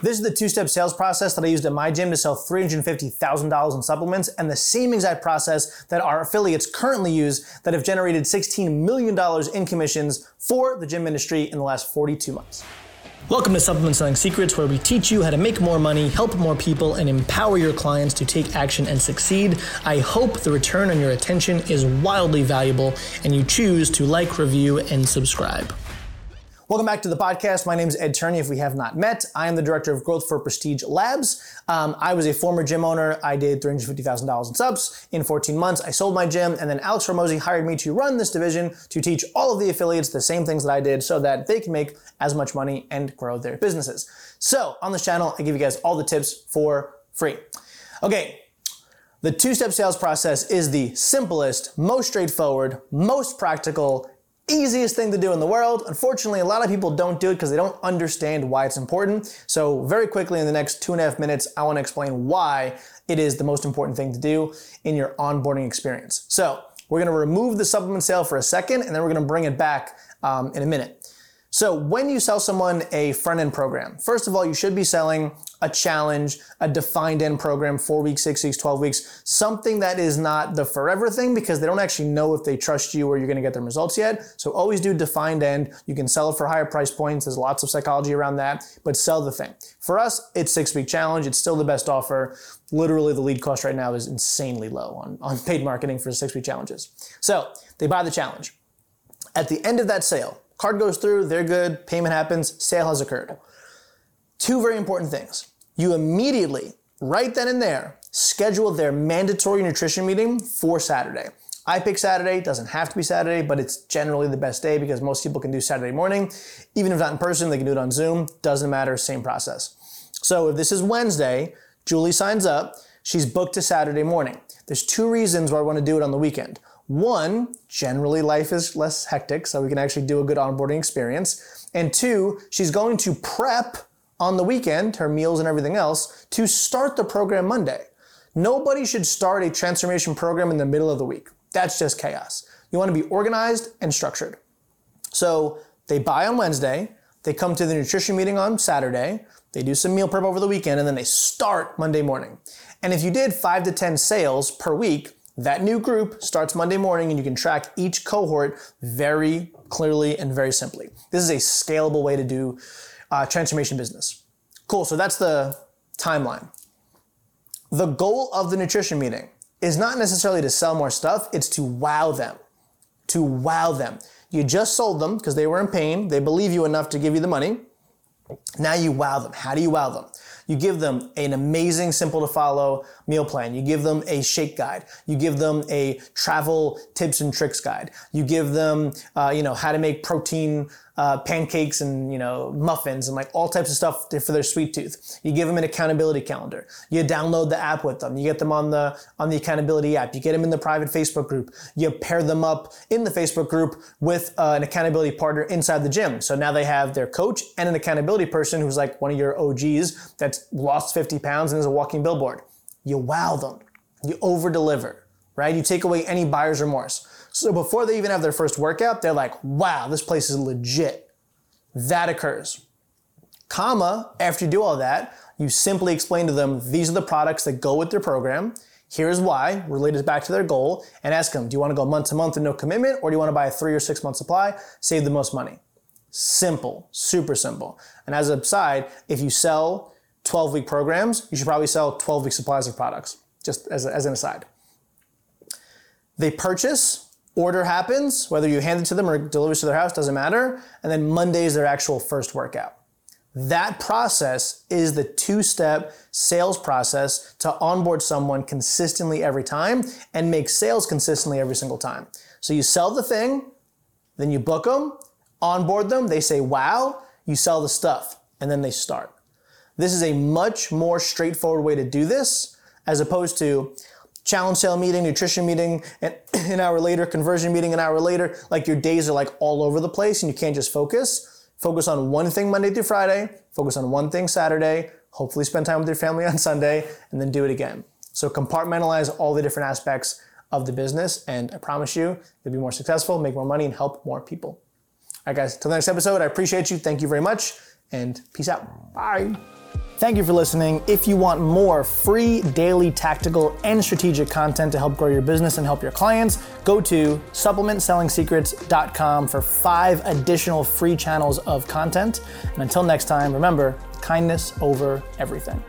This is the two-step sales process that I used at my gym to sell $350,000 in supplements and the same exact process that our affiliates currently use that have generated $16 million in commissions for the gym industry in the last 42 months. Welcome to Supplement Selling Secrets, where we teach you how to make more money, help more people, and empower your clients to take action and succeed. I hope the return on your attention is wildly valuable and you choose to like, review, and subscribe. Welcome back to the podcast. My name is Ed Turney. If we have not met, I am the director of growth for Prestige Labs. Um, I was a former gym owner. I did $350,000 in subs in 14 months. I sold my gym, and then Alex Hormozi hired me to run this division to teach all of the affiliates the same things that I did so that they can make as much money and grow their businesses. So on this channel, I give you guys all the tips for free. Okay, the two step sales process is the simplest, most straightforward, most practical, easiest thing to do in the world. Unfortunately, a lot of people don't do it because they don't understand why it's important. So very quickly in the next two and a half minutes, I want to explain why it is the most important thing to do in your onboarding experience. So we're going to remove the supplement sale for a second, and then we're going to bring it back um, in a minute. So when you sell someone a front end program, first of all, you should be selling a challenge, a defined end program, four weeks, six weeks, 12 weeks, something that is not the forever thing because they don't actually know if they trust you or you're going to get them results yet. So always do defined end. You can sell it for higher price points. There's lots of psychology around that, but sell the thing. For us, it's six week challenge. It's still the best offer. Literally the lead cost right now is insanely low on, on paid marketing for six week challenges. So they buy the challenge. At the end of that sale, Card goes through, they're good, payment happens, sale has occurred. Two very important things. You immediately, right then and there, schedule their mandatory nutrition meeting for Saturday. I pick Saturday, doesn't have to be Saturday, but it's generally the best day because most people can do Saturday morning. Even if not in person, they can do it on Zoom. Doesn't matter, same process. So if this is Wednesday, Julie signs up, she's booked to Saturday morning. There's two reasons why I want to do it on the weekend. One, generally life is less hectic, so we can actually do a good onboarding experience. And two, she's going to prep on the weekend, her meals and everything else, to start the program Monday. Nobody should start a transformation program in the middle of the week. That's just chaos. You want to be organized and structured. So they buy on Wednesday, they come to the nutrition meeting on Saturday, they do some meal prep over the weekend, and then they start Monday morning. And if you did five to 10 sales per week, that new group starts Monday morning and you can track each cohort very clearly and very simply. This is a scalable way to do uh, transformation business. Cool, so that's the timeline. The goal of the nutrition meeting is not necessarily to sell more stuff, it's to wow them. To wow them. You just sold them because they were in pain, they believe you enough to give you the money. Now you wow them. How do you wow them? You give them an amazing, simple to follow meal plan. You give them a shake guide. You give them a travel tips and tricks guide. You give them, uh, you know, how to make protein uh, pancakes and you know muffins and like all types of stuff for their sweet tooth. You give them an accountability calendar. You download the app with them. You get them on the on the accountability app. You get them in the private Facebook group. You pair them up in the Facebook group with uh, an accountability partner inside the gym. So now they have their coach and an accountability person who's like one of your OGs that's lost 50 pounds and is a walking billboard. You wow them. You over deliver, right? You take away any buyer's remorse. So before they even have their first workout, they're like, wow, this place is legit. That occurs. Comma, after you do all that, you simply explain to them these are the products that go with their program. Here's why, related back to their goal, and ask them, do you want to go month to month and no commitment, or do you want to buy a three or six month supply, save the most money? Simple, super simple. And as a side, if you sell 12 week programs, you should probably sell 12 week supplies of products, just as, as an aside. They purchase, Order happens, whether you hand it to them or delivers to their house, doesn't matter. And then Monday is their actual first workout. That process is the two step sales process to onboard someone consistently every time and make sales consistently every single time. So you sell the thing, then you book them, onboard them, they say, wow, you sell the stuff, and then they start. This is a much more straightforward way to do this as opposed to, challenge sale meeting, nutrition meeting, and an hour later, conversion meeting, an hour later. Like your days are like all over the place and you can't just focus. Focus on one thing Monday through Friday, focus on one thing Saturday, hopefully spend time with your family on Sunday, and then do it again. So compartmentalize all the different aspects of the business, and I promise you, you'll be more successful, make more money, and help more people. All right, guys, till the next episode, I appreciate you. Thank you very much, and peace out. Bye. Thank you for listening. If you want more free daily tactical and strategic content to help grow your business and help your clients, go to supplementsellingsecrets.com for five additional free channels of content. And until next time, remember kindness over everything.